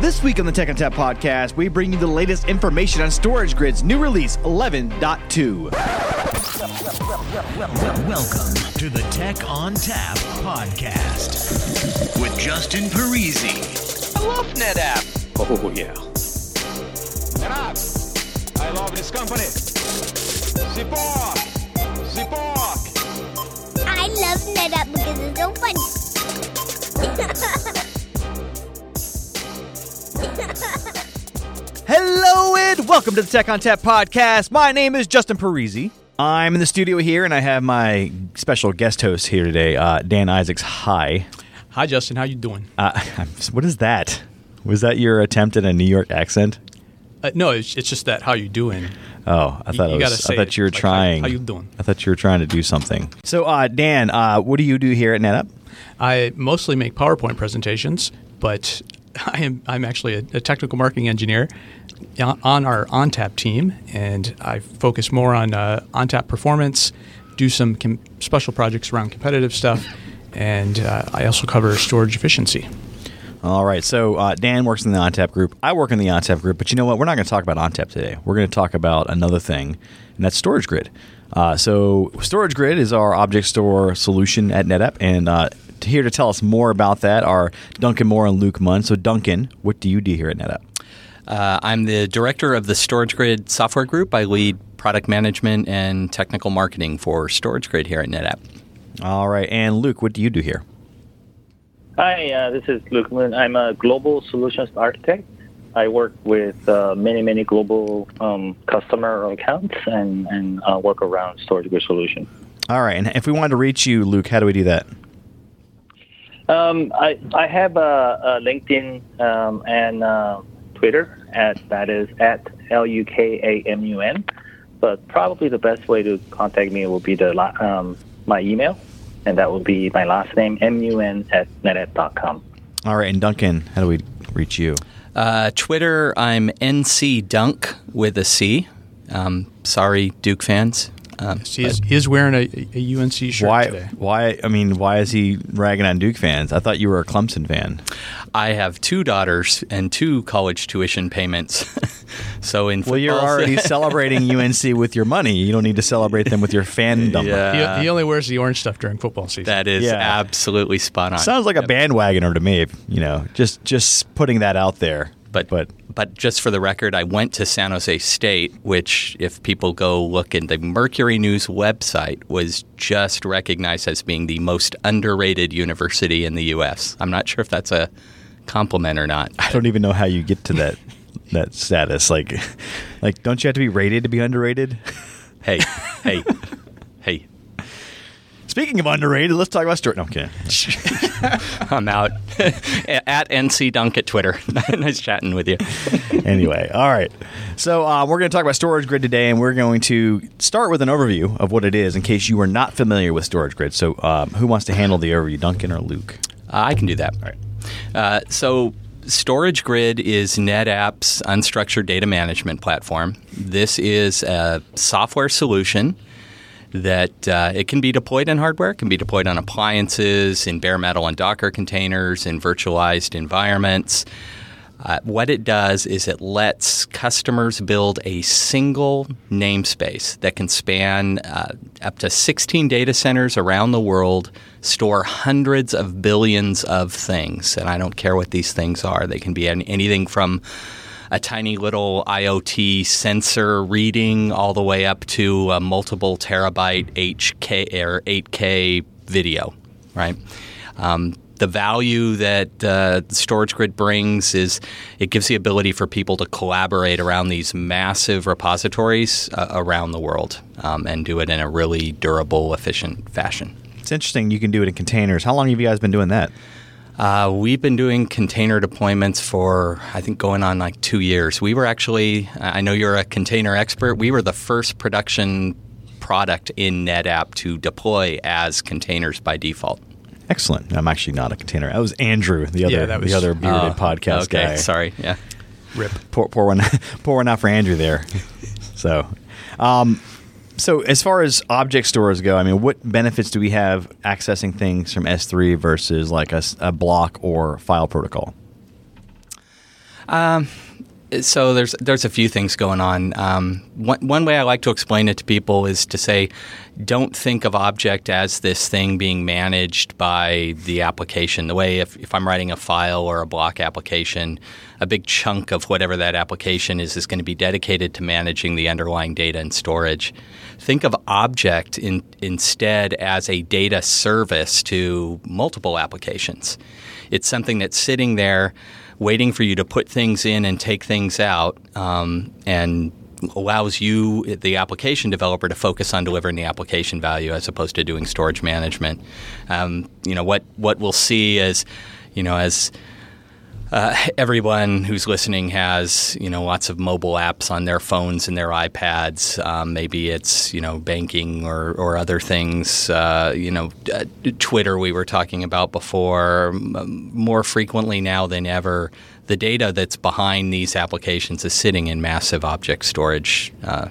This week on the Tech ONTAP podcast, we bring you the latest information on Storage Grid's new release 11.2. Welcome to the Tech ONTAP podcast with Justin Parisi. I love NetApp. Oh, yeah. NetApp. I love this company. Support. Support. I love NetApp because it's so funny. Hello and welcome to the Tech ONTAP podcast. My name is Justin Parisi. I'm in the studio here and I have my special guest host here today, uh, Dan Isaacs. Hi. Hi, Justin. How you doing? Uh, what is that? Was that your attempt at a New York accent? Uh, no, it's, it's just that. How you doing? Oh, I thought you gotta was. I thought you were like, how- trying. how you doing? I thought you were trying to do something. So, uh, Dan, uh, what do you do here at NetApp? I mostly make PowerPoint presentations, but I am I'm actually a, a technical marketing engineer on our ONTAP team, and I focus more on uh, ONTAP performance, do some com- special projects around competitive stuff, and uh, I also cover storage efficiency. All right. So uh, Dan works in the ONTAP group. I work in the ONTAP group. But you know what? We're not going to talk about ONTAP today. We're going to talk about another thing, and that's Storage Grid. Uh, so Storage Grid is our object store solution at NetApp, and uh, here to tell us more about that are Duncan Moore and Luke Mun. So Duncan, what do you do here at NetApp? Uh, I'm the director of the Storage Grid software group. I lead product management and technical marketing for Storage Grid here at NetApp. All right. And Luke, what do you do here? Hi, uh, this is Luke Mun. I'm a global solutions architect. I work with uh, many, many global um, customer accounts and, and uh, work around storage grid solution. All right. And if we wanted to reach you, Luke, how do we do that? Um, I, I have a, a LinkedIn um, and uh, Twitter at that is at L U K A M U N. But probably the best way to contact me will be the um, my email, and that will be my last name mun at netapp.com. All right. And Duncan, how do we reach you? Uh, Twitter, I'm NC Dunk with a C. Um, sorry, Duke fans. Um, He is, he is wearing a, a UNC shirt Why? today. Why? I mean, why is he ragging on Duke fans? I thought you were a Clemson fan. I have two daughters and two college tuition payments. so in Well, you're already celebrating UNC with your money. You don't need to celebrate them with your fandom. Yeah. He, he only wears the orange stuff during football season. that is Yeah. absolutely spot on. Sounds like a bandwagoner to me. You know, just just putting that out there. But but but just for the record, I went to San Jose State, which, if people go look in the Mercury News website, was just recognized as being the most underrated university in the U.S. I'm not sure if that's a compliment or not. I don't even know how you get to that that status. Like, like don't you have to be rated to be underrated? hey, hey, hey, Speaking of underrated, let's talk about story. No, okay. I'm out at NC Dunk at Twitter. nice chatting with you. anyway, all right. So uh, we're going to talk about Storage Grid today, and we're going to start with an overview of what it is, in case you are not familiar with Storage Grid. So, um, who wants to handle the overview, Duncan or Luke? Uh, I can do that. All right. Uh, so, Storage Grid is NetApp's unstructured data management platform. This is a software solution that uh, it can be deployed in hardware, it can be deployed on appliances, in bare metal and Docker containers, in virtualized environments. Uh, what it does is it lets customers build a single namespace that can span uh, up to 16 data centers around the world, store hundreds of billions of things. And I don't care what these things are, they can be anything from a tiny little IoT sensor reading all the way up to a multiple terabyte HK or 8K video, right? Um, the value that uh, storage grid brings is it gives the ability for people to collaborate around these massive repositories uh, around the world um, and do it in a really durable, efficient fashion. It's interesting. You can do it in containers. How long have you guys been doing that? Uh, we've been doing container deployments for, I think, going on like two years. We were actually, I know you're a container expert, we were the first production product in NetApp to deploy as containers by default. Excellent. I'm actually not a container. That was Andrew, the other Yeah, was- the other bearded Oh, podcast okay, guy. sorry. Yeah. Rip. Poor, poor one, poor one out for Andrew there. so, um, so as far as object stores go, I mean, what benefits do we have accessing things from S3 versus like a block or file protocol? Um, so there's there's a few things going on. Um, one, one way I like to explain it to people is to say, don't think of object as this thing being managed by the application. The way if, if I'm writing a file or a block application, a big chunk of whatever that application is is going to be dedicated to managing the underlying data and storage. Think of object in, instead as a data service to multiple applications. It's something that's sitting there waiting for you to put things in and take things out, um, and allows you, the application developer, to focus on delivering the application value as opposed to doing storage management. Um, you know what what we'll see is, you know, as uh, everyone who's listening has you know lots of mobile apps on their phones and their iPads. Um, maybe it's you know banking or, or other things. Uh, you know, uh, Twitter we were talking about before. More frequently now than ever, the data that's behind these applications is sitting in massive object storage uh,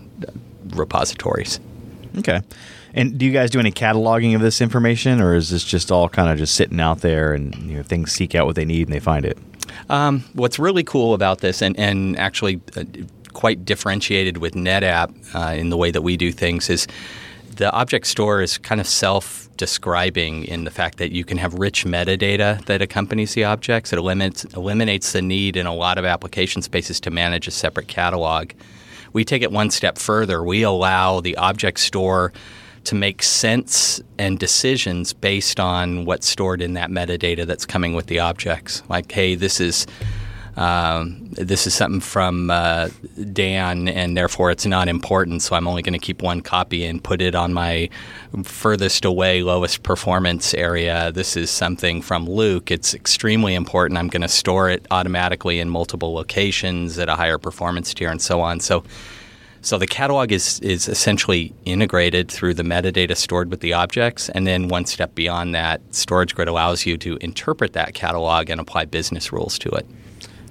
repositories. Okay. And do you guys do any cataloging of this information, or is this just all kind of just sitting out there and you know, things seek out what they need and they find it? Um, what's really cool about this, and, and actually uh, quite differentiated with NetApp uh, in the way that we do things, is the object store is kind of self describing in the fact that you can have rich metadata that accompanies the objects. It eliminates, eliminates the need in a lot of application spaces to manage a separate catalog. We take it one step further. We allow the object store to make sense and decisions based on what's stored in that metadata that's coming with the objects. Like, hey, this is um, this is something from uh, Dan, and therefore it's not important. So I'm only going to keep one copy and put it on my furthest away, lowest performance area. This is something from Luke. It's extremely important. I'm going to store it automatically in multiple locations at a higher performance tier, and so on. So so the catalog is, is essentially integrated through the metadata stored with the objects. And then one step beyond that, Storage Grid allows you to interpret that catalog and apply business rules to it.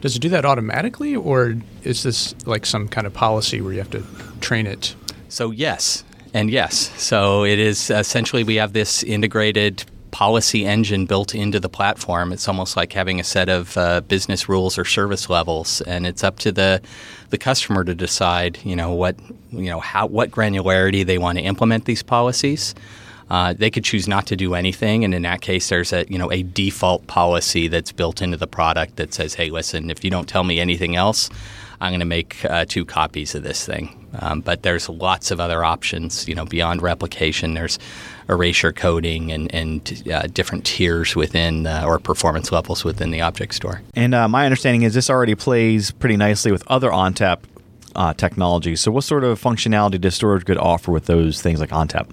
Does it do that automatically, or is this like some kind of policy where you have to train it? So, yes, and yes. So, it is essentially we have this integrated policy engine built into the platform. It's almost like having a set of uh, business rules or service levels, and it's up to the the customer to decide, you know, what you know how what granularity they want to implement these policies. Uh, they could choose not to do anything, and in that case, there's a you know a default policy that's built into the product that says, "Hey, listen, if you don't tell me anything else, I'm going to make uh, two copies of this thing." Um, but there's lots of other options, you know, beyond replication. There's erasure coding and, and uh, different tiers within uh, or performance levels within the object store. And uh, my understanding is this already plays pretty nicely with other ONTAP uh, technologies. So, what sort of functionality does Storage Grid offer with those things like ONTAP?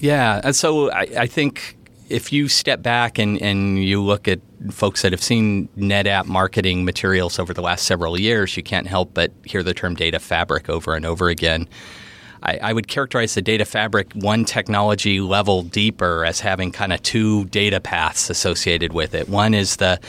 Yeah, and so I, I think if you step back and, and you look at folks that have seen NetApp marketing materials over the last several years, you can't help but hear the term data fabric over and over again. I, I, would characterize the data fabric one technology level deeper as having kind of two data paths associated with it. One is the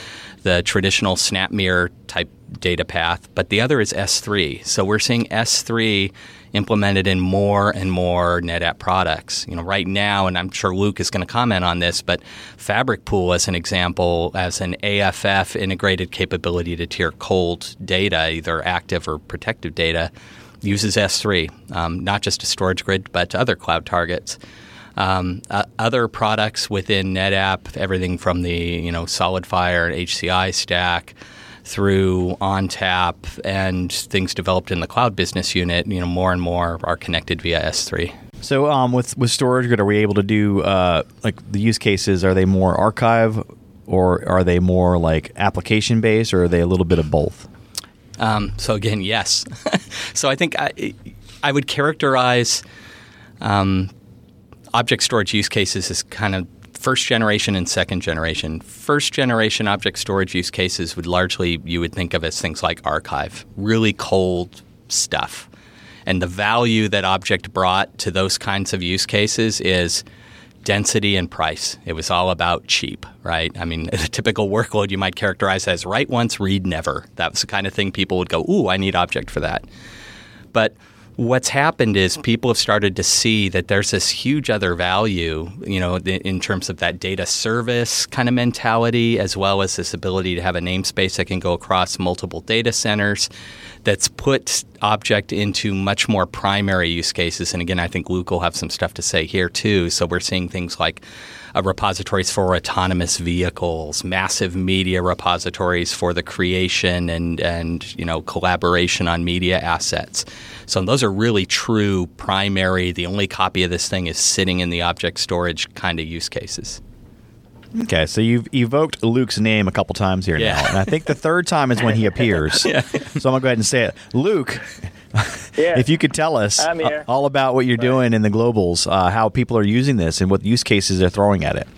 the traditional SnapMirror type data path, but the other is S3. So we're seeing S3 implemented in more and more NetApp products. You know, right now, and I'm sure Luke is going to comment on this, but Fabric Pool, as an example, as an AFF integrated capability to tier cold data, either active or protective data uses S3, um, not just to storage grid, but to other cloud targets. Um, uh, other products within NetApp, everything from the you know SolidFire and HCI stack through ONTAP and things developed in the cloud business unit, you know, more and more are connected via S3. So, um, with with storage grid, are we able to do uh, like the use cases? Are they more archive, or are they more like application based, or are they a little bit of both? Um, so again, yes. so I think I, I would characterize um, object storage use cases as kind of first generation and second generation. First generation object storage use cases would largely you would think of as things like archive, really cold stuff. And the value that object brought to those kinds of use cases is density and price. It was all about cheap, right? I mean, the typical workload you might characterize as write once, read never. That was the kind of thing people would go, ooh, I need object for that. But what's happened is people have started to see that there's this huge other value, you know, in terms of that data service kind of mentality, as well as this ability to have a namespace that can go across multiple data centers that's put object into much more primary use cases. And again, I think Luke will have some stuff to say here too. So we're seeing things like uh, repositories for autonomous vehicles, massive media repositories for the creation and and you know collaboration on media assets. So those are really true primary. The only copy of this thing is sitting in the object storage kind of use cases. Okay, so you've evoked Luke's name a couple times here Yeah. now, and I think the third time is when he appears. So I'm gonna go ahead and say it, Luke. Yeah. If you could tell us uh, all about what you're doing in the globals, uh, how people are using this, and what use cases they're throwing at it.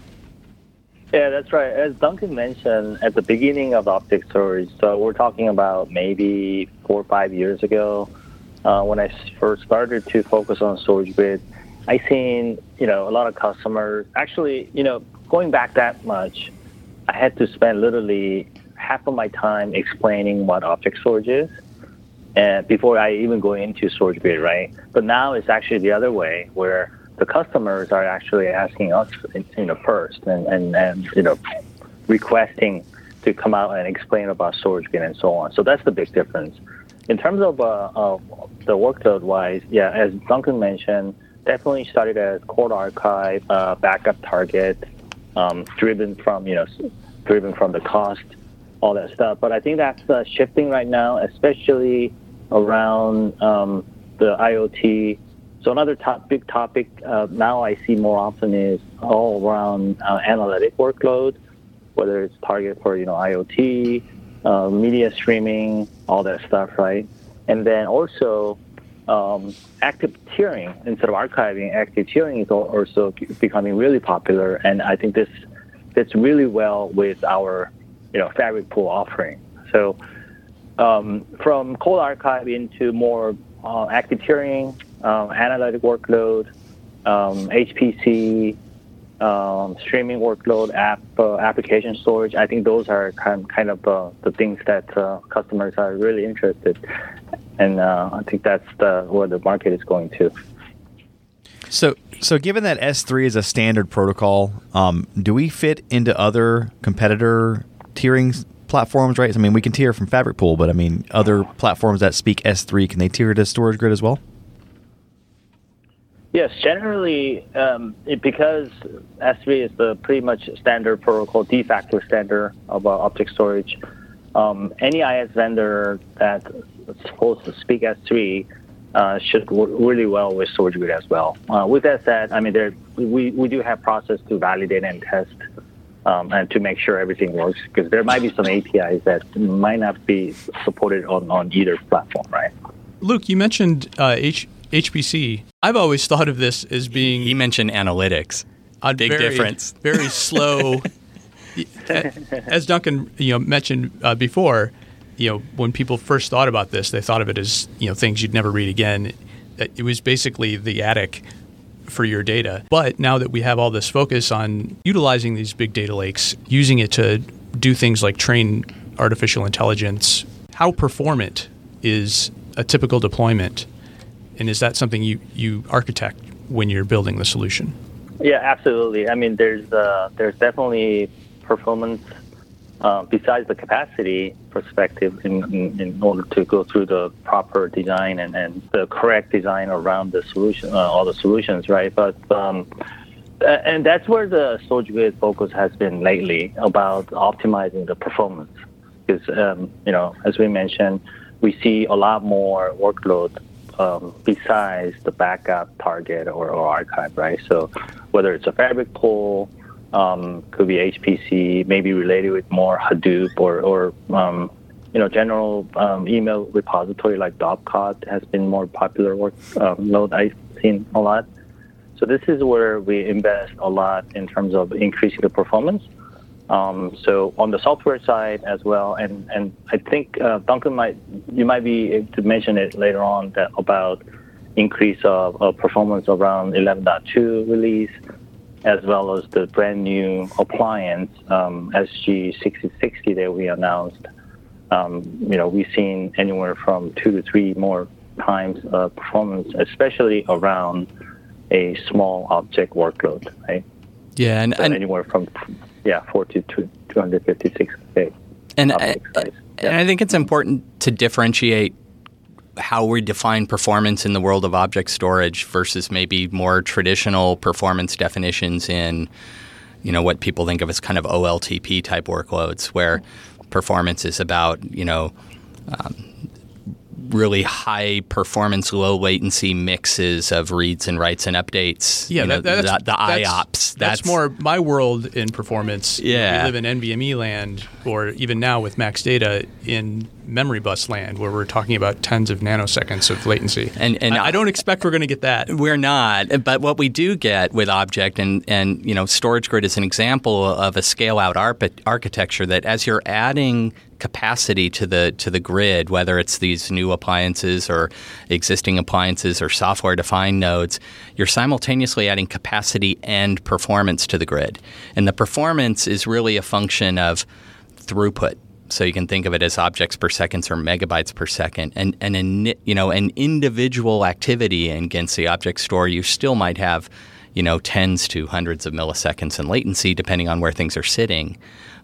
Yeah, that's right. As Duncan mentioned at the beginning of object storage, so we're talking about maybe four or five years ago, uh, I first started to focus on storage grid, I seen you know a lot of customers. Actually, you know, going back that much, I had to spend literally half of my time explaining what object storage is, and before I even go into storage grid, right? But now it's actually the other way, where the customers are actually asking us, you know, first, and and, and you know, requesting to come out and explain about storage grid and so on. So that's the big difference. In terms of uh, uh, the workload wise, yeah, as Duncan mentioned, definitely started as cold archive, uh, backup target, um, driven from you know, driven from the cost, all that stuff. But I think that's uh, shifting right now, especially around um, the IoT. So another top, big topic uh, now I see more often is all around uh, analytic workload, whether it's target for you know IoT, uh, media streaming, all that stuff, right? And then also um, active tiering instead of archiving. Active tiering is also becoming really popular, and I think this fits really well with our you know Fabric Pool offering. So um, from cold archive into more uh, active tiering, um, analytic workload, um, HPC, um, streaming workload, app uh, application storage. I think those are kind kind of uh, the things that uh, customers are really interested, and uh, I think that's the, where the market is going to. So, so given that S3 is a standard protocol, um, do we fit into other competitor tiering platforms? Right? I mean, we can tier from Fabric Pool, but I mean, other platforms that speak S3 can they tier to Storage Grid as well? Yes, generally, um, it, because S3 is the pretty much standard protocol, de facto standard of uh, object storage. Um, any IS vendor that's supposed to speak S3 uh, should work really well with Storage Grid as well. Uh, with that said, I mean, there we, we do have process to validate and test um, and to make sure everything works because there might be some APIs that might not be supported on, on either platform, right? Luke, you mentioned uh, H- HPC. I've always thought of this as being He mentioned analytics. a Big very, difference. Very slow. as Duncan, you know, mentioned uh, before, you know, when people first thought about this, they thought of it as you know things you'd never read again. It it was basically the attic for your data. But now that we have all this focus on utilizing these big data lakes, using it to do things like train artificial intelligence, how performant is a typical deployment? And is that something you, you architect when you're building the solution? Yeah, absolutely. I mean, there's uh, there's definitely performance uh, besides the capacity perspective in, in, in order to go through the proper design and, and the correct design around the solution, uh, all the solutions, right? But um, and that's where the storage grid focus has been lately about optimizing the performance. Because um, you know, as we mentioned, we see a lot more workload um, besides the backup target or, or archive, right? So whether it's a fabric pool, um, could be HPC, maybe related with more Hadoop or, or um, you know, general um, email repository like Dovecot has been more popular work um, node I've seen a lot. So this is where we invest a lot in terms of increasing the performance. Um, so on the software side as well, and, and I think uh, Duncan might you might be able to mention it later on that about increase of, of performance around 11.2 release, as well as the brand new appliance um, SG6060 that we announced. Um, you know, we've seen anywhere from two to three more times uh, performance, especially around a small object workload, right? Yeah, and, So and anywhere from yeah four to 256 k and, size. and I think it's important to differentiate how we define performance in the world of object storage versus maybe more traditional performance definitions in you know what people think of as kind of OLTP type workloads where performance is about you know um, really high performance low latency mixes of reads and writes and updates Yeah, you know, that, that's, the, the that's- IOPS That's, more my world in performance. Yeah. we live in NVMe land, or even now with Max Data in memory bus land, where we're talking about tens of nanoseconds of latency. And- and I, I don't expect we're going to get that. We're not, but what we do get with Object and and you know Storage Grid is an example of a scale out architecture that as you're adding capacity to the to the grid, whether it's these new appliances or existing appliances or software defined nodes, you're simultaneously adding capacity and performance to the grid. And the performance is really a function of throughput. So you can think of it as objects per second or megabytes per second, and and an you know an individual activity against the object store, you still might have you know tens to hundreds of milliseconds in latency depending on where things are sitting,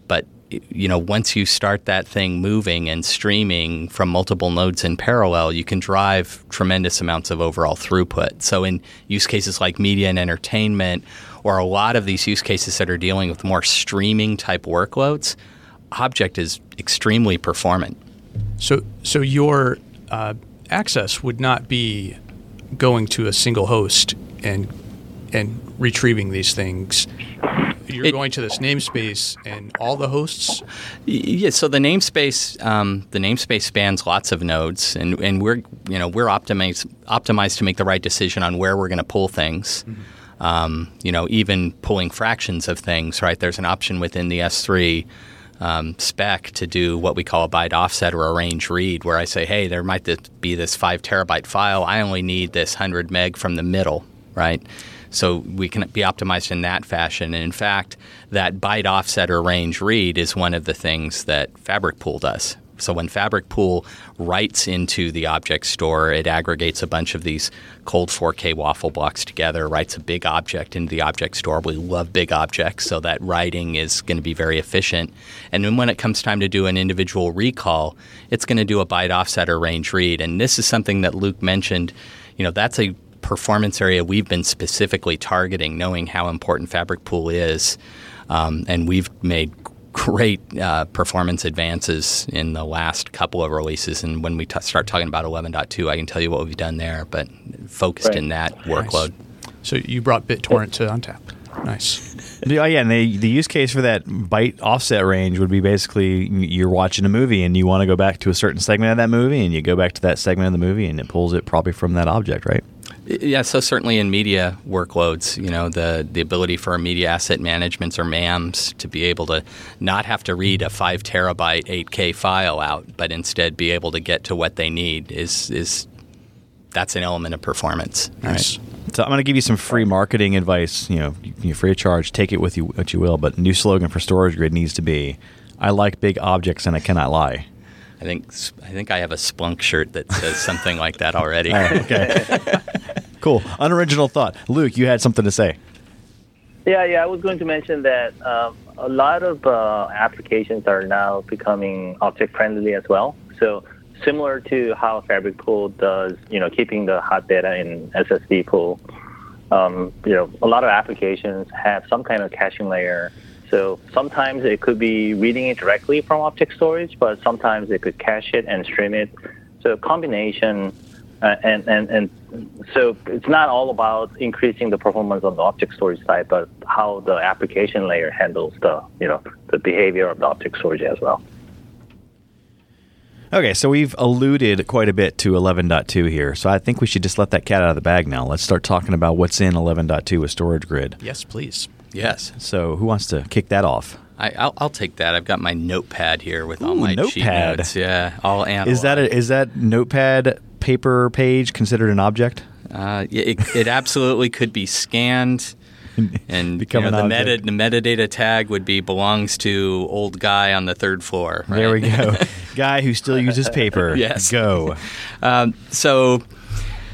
but you know once you start that thing moving and streaming from multiple nodes in parallel, you can drive tremendous amounts of overall throughput. So in use cases like media and entertainment, or a lot of these use cases that are dealing with more streaming type workloads object is extremely performant. So, so your uh, access would not be going to a single host and and retrieving these things. You're It- going to this namespace, and all the hosts. Yeah, so the namespace um, the namespace spans lots of nodes, and, and we're you know we're optimized optimized to make the right decision on where we're going to pull things. Um, you know, even pulling fractions of things. Right, there's an option within the S3 um, spec to do what we call a byte offset or a range read, where I say, hey, there might be this five terabyte file. I only need this hundred meg from the middle. Right. So we can be optimized in that fashion. And in fact, that byte offset or range read is one of the things that Fabric Pool does. So when Fabric Pool writes into the object store, it aggregates a bunch of these cold 4K WAFL blocks together, writes a big object into the object store. We love big objects, so that writing is going to be very efficient. And then when it comes time to do an individual recall, it's going to do a byte offset or range read. And this is something that Luke mentioned. You know, that's a performance area we've been specifically targeting, knowing how important Fabric Pool is. Um, and we've made great uh, performance advances in the last couple of releases. And when we t- start talking about 11.2, I can tell you what we've done there, but focused Right. in that workload. So you brought BitTorrent to ONTAP. Nice. The- Oh, yeah, and the the use case for that byte offset range would be basically you're watching a movie and you want to go back to a certain segment of that movie, and you go back to that segment of the movie, and it pulls it probably from that object, right? Yeah, so certainly in media workloads, you know, the, the ability for media asset managements or MAMs to be able to not have to read a five terabyte 8K file out, but instead be able to get to what they need is is that's an element of performance. Nice. So I'm going to give you some free marketing advice. You know, you're free of charge. Take it with you what you will. But new slogan for Storage Grid needs to be: "I like big objects and I cannot lie." I think I think I have a Splunk shirt that says something like that already. okay. cool. Unoriginal thought. Luke, you had something to say. Yeah, yeah. I was going to mention that um, a lot of uh, applications are now becoming object friendly as well. So similar to how Fabric Pool does, you know, keeping the hot data in SSD pool. Um, you know, a lot of applications have some kind of caching layer. So sometimes it could be reading it directly from object storage, but sometimes it could cache it and stream it. So combination, uh, and, and, and so it's not all about increasing the performance on the object storage side, but how the application layer handles the, you know, the behavior of the object storage as well. Okay, so we've alluded quite a bit to 11.2 here, so I think we should just let that cat out of the bag now. Let's start talking about what's in 11.2 with Storage Grid. Yes, please. Yes, So, who wants to kick that off? I, I'll, I'll take that. I've got my notepad here with all my cheat notepad. notes. Yeah, all analog. Is that a, is that notepad paper page considered an object? Uh, it, it absolutely could be scanned, and you know, an the, meta, the metadata tag would be belongs to old guy on the third floor. There we go. Guy who still uses paper. Yes. Go. Um, so,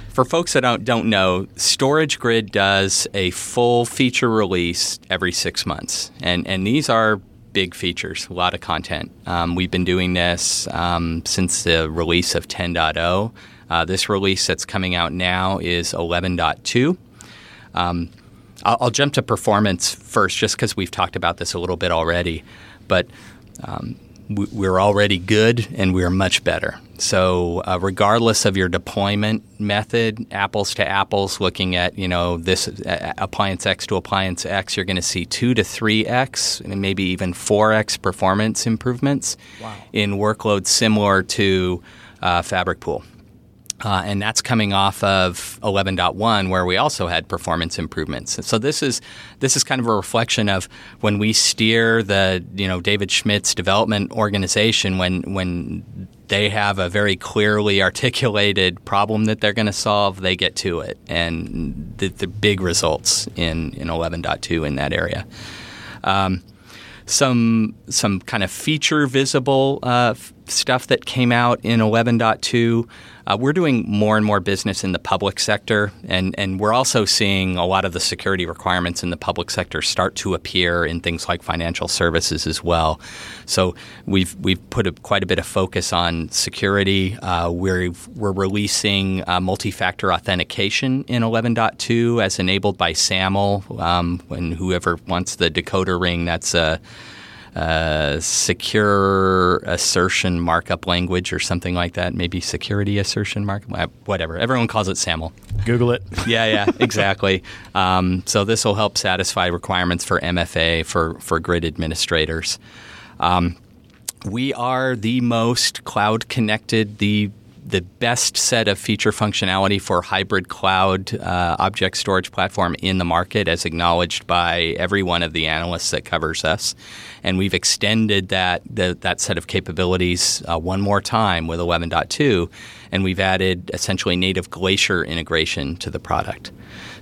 for folks that don't, don't know, Storage Grid does a full feature release every six months, and and these are big features, a lot of content. Um, we've been doing this um, since the release of 10.0. Uh, this release that's coming out now is 11.2. Um, I'll, I'll jump to performance first, just because we've talked about this a little bit already, but um, we- we're already good and we're much better. So, uh, regardless of your deployment method, apples to apples, looking at you know this uh, appliance X to appliance X, you're going to see two to three x, and maybe even four x performance improvements in workloads similar to uh, Fabric Pool. Uh, and that's coming off of 11.1, where we also had performance improvements. So this is this is kind of a reflection of when we steer the you know David Schmidt's development organization when when they have a very clearly articulated problem that they're going to solve, they get to it, and the, the big results in in 11.2 in that area. Um, some some kind of feature visible uh, stuff that came out in 11.2. Uh, we're doing more and more business in the public sector, and, and we're also seeing a lot of the security requirements in the public sector start to appear in things like financial services as well. So we've we've put a, quite a bit of focus on security. Uh, we're we're releasing uh, multi-factor authentication in 11.2 as enabled by SAML. Um, and whoever wants the decoder ring, that's a uh, secure assertion markup language or something like that. Maybe security assertion markup, uh, whatever. Everyone calls it SAML. Google it. Yeah, yeah, exactly. Um, so this will help satisfy requirements for MFA for for grid administrators. Um, we are the most cloud connected, the the best set of feature functionality for hybrid cloud uh, object storage platform in the market, as acknowledged by every one of the analysts that covers us. And we've extended that the, that set of capabilities uh, one more time with 11.2, and we've added essentially native Glacier integration to the product.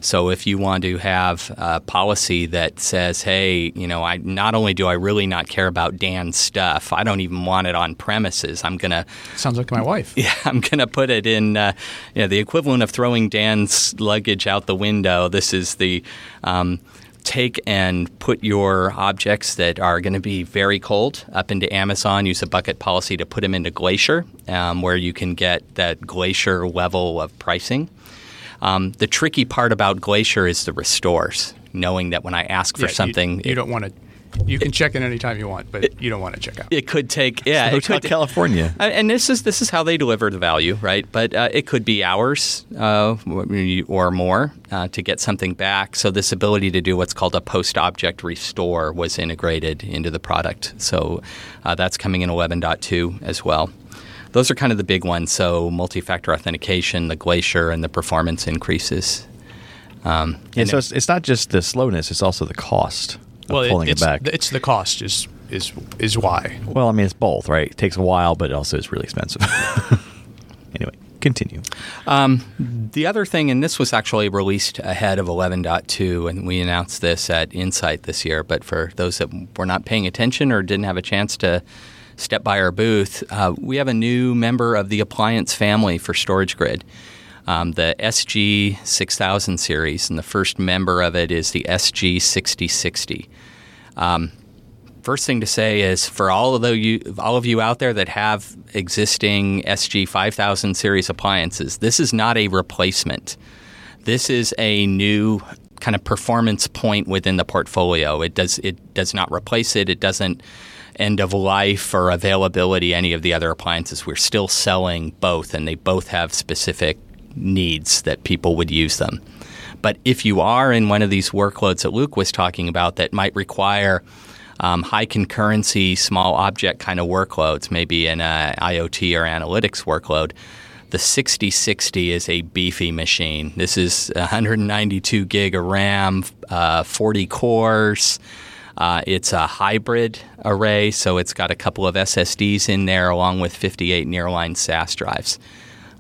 So if you want to have a policy that says, "Hey, you know, I not only do I really not care about Dan's stuff, I don't even want it on premises. I'm gonna, Sounds like my wife. yeah, I'm gonna put it in, uh, you know, the equivalent of throwing Dan's luggage out the window. This is the um, take and put your objects that are going to be very cold up into Amazon. Use a bucket policy to put them into Glacier, um, where you can get that Glacier level of pricing. Um, the tricky part about Glacier is the restores, knowing that when I ask for Yeah, something, you, it, don't want to. You can check in anytime you want, but you don't want to check out. it could take yeah, it could, California. Uh, and this is this is how they deliver the value, right? But uh, it could be hours uh, or more uh, to get something back. So this ability to do what's called a post-object restore was integrated into the product. So uh, that's coming in 11.2 as well. Those are kind of the big ones. So multi-factor authentication, the Glacier, and the performance increases. Um, And and so it's, it's not just the slowness; it's also the cost of Well, pulling it, it's back. it's the cost is is is why. well, I mean, it's both, right? It takes a while, but also it's really expensive. anyway, continue. Um, the other thing, and this was actually released ahead of 11.2, and we announced this at Insight this year, but for those that were not paying attention or didn't have a chance to step by our booth, uh, we have a new member of the appliance family for Storage Grid. Um, the SG6000 series, and the first member of it is the SG6060 first thing to say is for all of the you all of you out there that have existing SG 5000 series appliances, this is not a replacement. This is a new kind of performance point within the portfolio. It does it does not replace it. It doesn't end of life or availability any of the other appliances. We're still selling both and they both have specific needs that people would use them. But if you are in one of these workloads that Luke was talking about that might require um, high concurrency, small object kind of workloads, maybe in a IoT or analytics workload, the 6060 is a beefy machine. This is 192 gig of RAM, uh, 40 cores. Uh, it's a hybrid array, so it's got a couple of SSDs in there, along with 58 nearline SAS drives.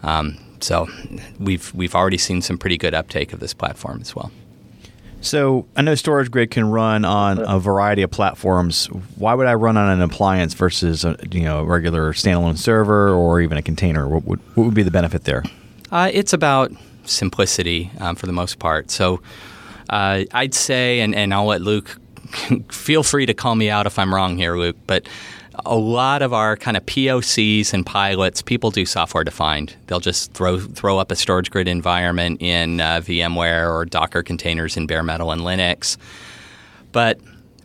Um, so we've we've already seen some pretty good uptake of this platform as well. So I know Storage Grid can run on a variety of platforms. Why would I run on an appliance versus a you know a regular standalone server or even a container? What would what would be the benefit there? Uh, it's about simplicity um, for the most part. So uh, I'd say, and, and I'll let Luke feel free to call me out if I'm wrong here, Luke, but a lot of our kind of POCs and pilots, people do software defined. They'll just throw throw up a storage grid environment in uh, VMware or Docker containers in bare metal and Linux. But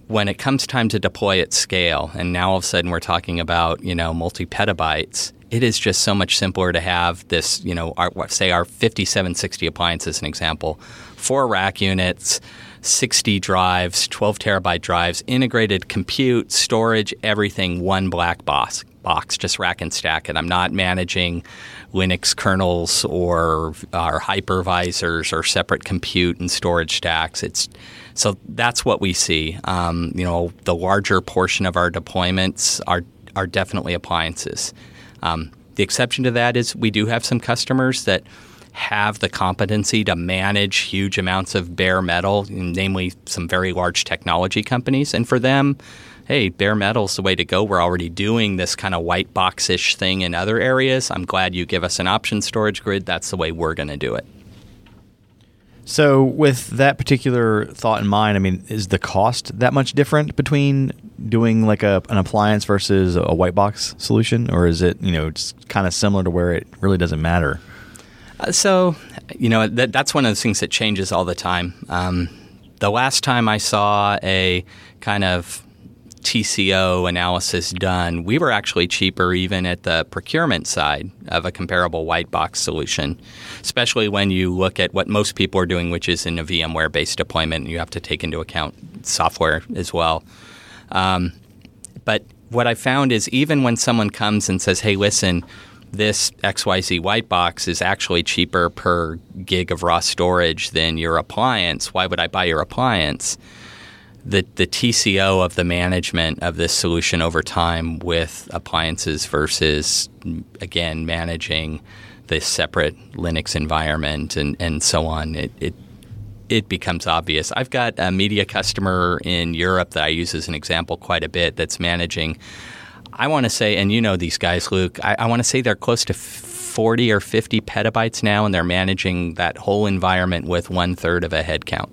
when it comes time to deploy at scale, and now all of a sudden we're talking about you know multi petabytes, it is just so much simpler to have this you know our, say our 5760 appliance as an example, four rack units 60 drives, 12 terabyte drives, integrated compute, storage, everything, one black box, box, just rack and stack it. I'm not managing Linux kernels or, or hypervisors or separate compute and storage stacks. It's so that's what we see. Um, you know, the larger portion of our deployments are are definitely appliances. Um, the exception to that is we do have some customers that have the competency to manage huge amounts of bare metal, namely some very large technology companies. And for them, hey, bare metal's the way to go. We're already doing this kind of white box-ish thing in other areas. I'm glad you give us an option storage grid. That's the way we're going to do it. So, with that particular thought in mind, I mean, is the cost that much different between doing like a, an appliance versus a white box solution, or is it you know just kind of similar to where it really doesn't matter? Uh, so, you know, that, that's one of the things that changes all the time. Um, the last time I saw a kind of TCO analysis done, we were actually cheaper even at the procurement side of a comparable white box solution, especially when you look at what most people are doing, which is in a VMware based deployment, and you have to take into account software as well. Um, but what I found is even when someone comes and says, hey, listen, this XYZ white box is actually cheaper per gig of raw storage than your appliance. Why would I buy your appliance? The, the TCO of the management of this solution over time with appliances versus, again, managing this separate Linux environment and, and so on, it, it, it becomes obvious. I've got a media customer in Europe that I use as an example quite a bit that's managing I want to say, and you know these guys, Luke, I, I want to say they're close to 40 or 50 petabytes now, and they're managing that whole environment with one third of a head count.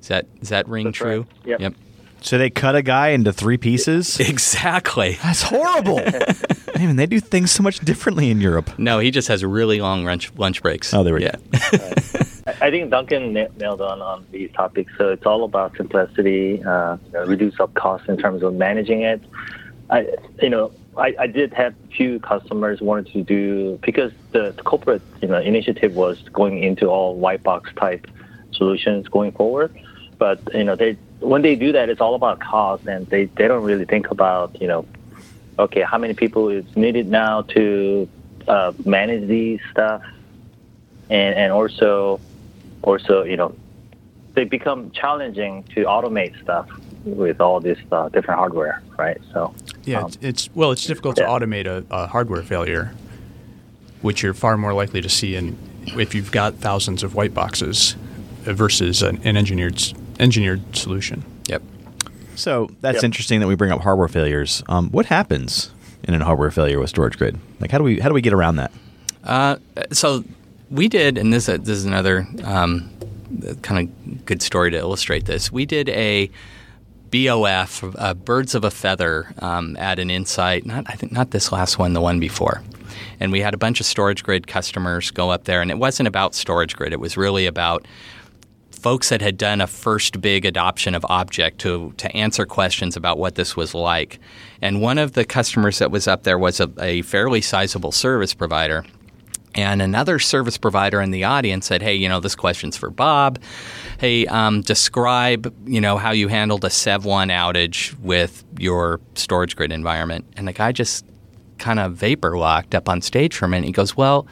Is that, does that ring That's true? right. Yep. yep. So they cut a guy into three pieces. Exactly. That's horrible. I mean, they do things so much differently in Europe. No, he just has really long lunch, lunch breaks. Oh, there we yeah. go. I think Duncan nailed on on these topics. So it's all about simplicity, uh, you know, reduce up costs in terms of managing it. I, you know, I, I did have a few customers wanted to do because the, the corporate you know initiative was going into all white box type solutions going forward. But you know, they when they do that, it's all about cost, and they, they don't really think about you know, okay, how many people is needed now to uh, manage these stuff, and and also also you know, they become challenging to automate stuff with all this uh, different hardware, right? So Yeah, um, it's, it's well, it's difficult yeah. to automate a, a hardware failure, which you're far more likely to see in if you've got thousands of white boxes uh, versus an, an engineered engineered solution. Yep. So that's Yep. interesting that we bring up hardware failures. Um, what happens in a hardware failure with StorageGrid? Like, how do we how do we get around that? Uh, so we did, and this, this is another um, kind of good story to illustrate this. We did a BOF, uh, Birds of a Feather, um, at an Insight. Not I think not this last one, the one before. And we had a bunch of storage grid customers go up there, and it wasn't about storage grid. It was really about folks that had done a first big adoption of object to to answer questions about what this was like. And one of the customers that was up there was a, a fairly sizable service provider. And another service provider in the audience said, "Hey, you know, this question's for Bob. Hey, um, describe, you know, how you handled a Sev One outage with your storage grid environment." And the guy just kind of vapor locked up on stage for a minute. He goes, "Well,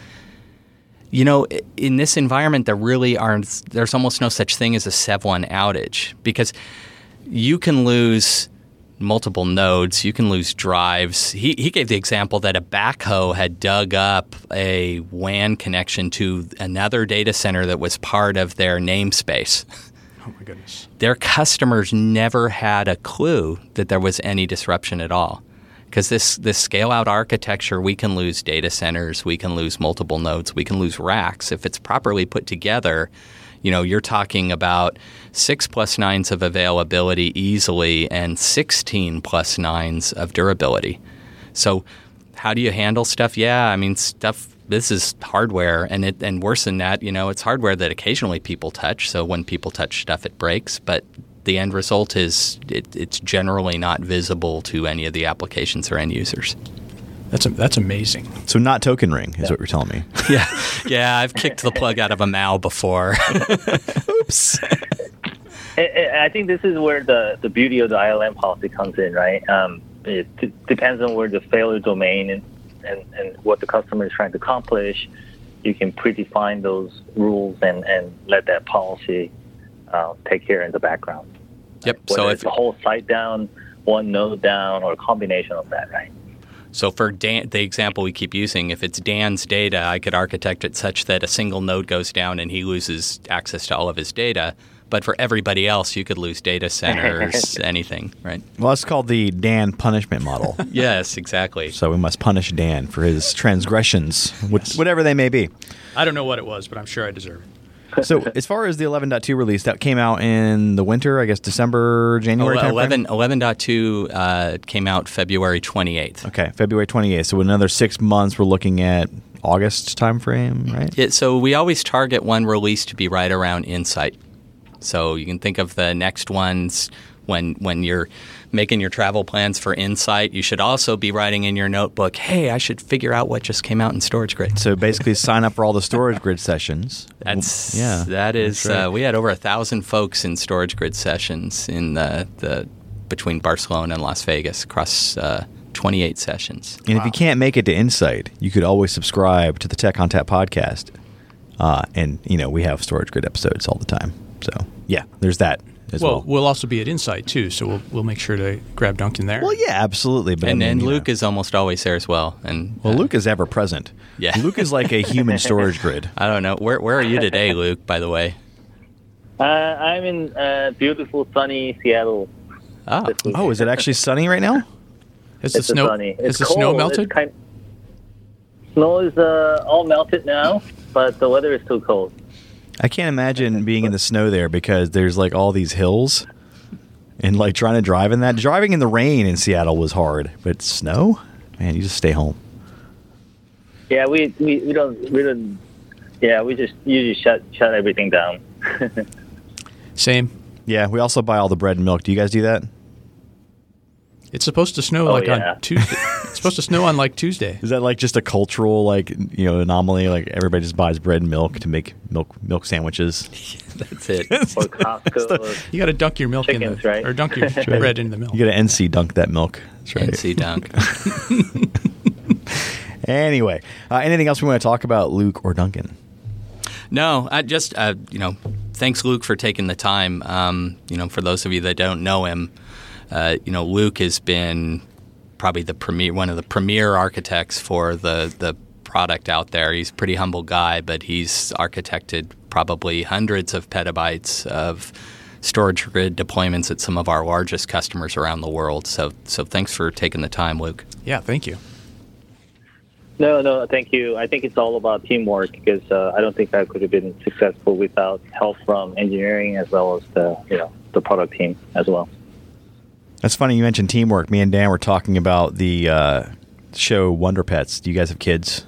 you know, in this environment, there really aren't. There's almost no such thing as a Sev One outage because you can lose multiple nodes, you can lose drives. He, he gave the example that a backhoe had dug up a WAN connection to another data center that was part of their namespace. Oh my goodness. Their customers never had a clue that there was any disruption at all. Because this, this scale out architecture, we can lose data centers, we can lose multiple nodes, we can lose racks. If it's properly put together, you know, you're talking about six plus nines of availability easily and 16 plus nines of durability. So, how do you handle stuff? Yeah, I mean, stuff. This is hardware, and it and worse than that, you know, it's hardware that occasionally people touch. So when people touch stuff, it breaks. But the end result is it, it's generally not visible to any of the applications or end users. That's a, that's amazing. So not token ring is what you're telling me. Yeah, yeah, I've kicked the plug out of a Mal before. Oops. I- I I think this is where the, the beauty of the ILM policy comes in, right? Um, it d- depends on where the failure domain and, and, and what the customer is trying to accomplish. You can predefine those rules and, and let that policy uh, take care in the background. Yep. Whether So it's if a whole site down, one node down, or a combination of that, right? So for Dan, the example we keep using, if it's Dan's data, I could architect it such that a single node goes down and he loses access to all of his data. But for everybody else, you could lose data centers, anything, right? Well, that's called the Dan punishment model. Yes, exactly. so we must punish Dan for his transgressions, wh- whatever they may be. I don't know what it was, but I'm sure I deserve it. So as far as the 11.2 release, that came out in the winter, I guess December, January. timeframe? 11, 11.2 uh, came out February 28th. Okay, February 28th. So another six months, we're looking at August timeframe, right? It, so we always target one release to be right around Insight. So you can think of the next ones when when you're making your travel plans for Insight. You should also be writing in your notebook, "Hey, I should figure out what just came out in Storage Grid." So basically, sign up for all the storage grid sessions. That's yeah. That is. that's right. Uh, we had over a thousand folks in Storage Grid sessions in the the between Barcelona and Las Vegas across uh, 28 sessions. And if you can't make it to Insight, you could always subscribe to the Tech ONTAP podcast. Uh, and you know we have storage grid episodes all the time. So yeah, there's that as Well, well. we'll also be at Insight too, so we'll, we'll make sure to grab Duncan there. Well, yeah, absolutely. But I And, mean, and Luke know. is almost always there as well. And well, uh, Luke is ever present. Yeah. Luke is like a human storage grid. I don't know where where are you today, Luke? By the way. Uh, I'm in uh, beautiful, sunny Seattle. Oh, this week. Oh, is it actually sunny right now? has the It's snow sunny. has It's the cold. snow It's melted? kind- snow is uh, all melted now, but the weather is still cold. I can't imagine being in the snow there because there's like all these hills, and like trying to drive in that. Driving in the rain in Seattle was hard, but snow, man, you just stay home. Yeah, we, we, we don't we don't. Yeah, we just usually shut shut everything down. Same. Yeah, we also buy all the bread and milk. Do you guys do that? It's supposed to snow Oh, like yeah. on Tuesday. it's supposed to snow on like Tuesday. Is that like just a cultural like you know anomaly? Like everybody just buys bread and milk to make milk milk sandwiches. that's it. or Costco. You got to dunk your milk in Chickens, the right? or dunk your bread in the milk. You got to NC dunk that milk. That's right. NC Dunk. Anyway, uh, anything else we want to talk about, Luke or Duncan? No, I just uh, you know, thanks Luke for taking the time. Um, you know, for those of you that don't know him, uh, you know, Luke has been probably the premier, one of the premier architects for the the product out there. He's a pretty humble guy, but he's architected probably hundreds of petabytes of storage grid deployments at some of our largest customers around the world. So, so thanks for taking the time, Luke. Yeah, thank you. No, no, thank you. I think it's all about teamwork because uh, I don't think I could have been successful without help from engineering as well as the you know the product team as well. That's funny you mentioned teamwork. Me and Dan were talking about the uh, show Wonder Pets. Do you guys have kids?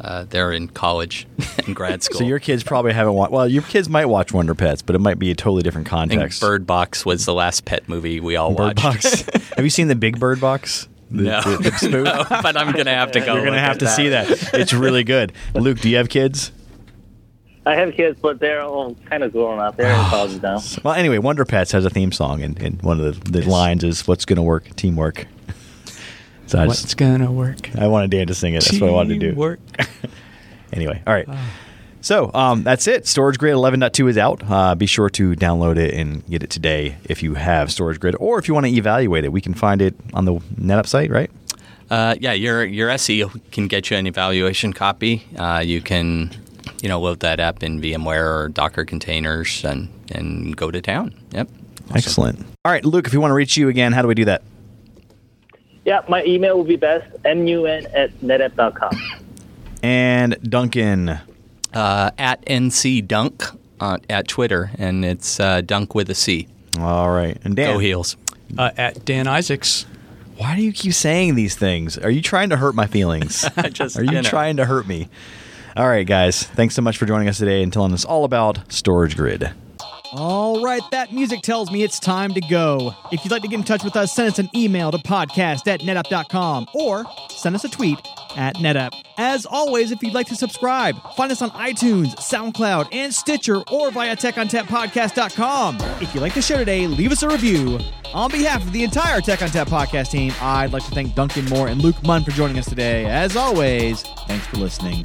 Uh, they're in college and grad school. So your kids probably haven't watched. Well, your kids might watch Wonder Pets, but it might be a totally different I think context. Bird Box was the last pet movie we all Bird watched. Box. have you seen the Big Bird Box? The- No. the- the? No, but I'm gonna have to go. You're gonna have to see that. It's really good. Luke, do you have kids? I have kids, but they're all kind of grown up. They're in college now. Well, anyway, Wonder Pets has a theme song, and, and one of the, the lines is "What's gonna work? Teamwork." So I, What's just, gonna work? I wanted Dan to sing it. That's what I wanted to do. Teamwork. Anyway, all right. So um, that's it. Storage Grid 11.2 is out. Uh, be sure to download it and get it today if you have Storage Grid, or if you want to evaluate it, we can find it on the NetApp site, right? Uh, yeah, your your SE can get you an evaluation copy. Uh, you can, you know, load that app in VMware or Docker containers and and go to town. Yep. Excellent. All right, Luke, if we want to reach you again, how do we do that? Yeah, my email will be best mun at netapp.com. And Duncan. Uh, at NC Dunk uh, at Twitter, and it's uh, Dunk with a C. All right. And Dan. Go Heels. Uh, at Dan Isaacs. Why do you keep saying these things? Are you trying to hurt my feelings? Just- Are you you know. trying to hurt me? All right, guys. Thanks so much for joining us today and telling us all about Storage Grid. All right, that music tells me it's time to go. If you'd like to get in touch with us, send us an email to podcast at netapp.com or send us a tweet at netapp. As always, if you'd like to subscribe, find us on iTunes, SoundCloud, and Stitcher or via techontappodcast.com. If you like the show today, leave us a review. On behalf of the entire Tech ONTAP podcast team, I'd like to thank Duncan Moore and Luke Mun for joining us today. As always, thanks for listening.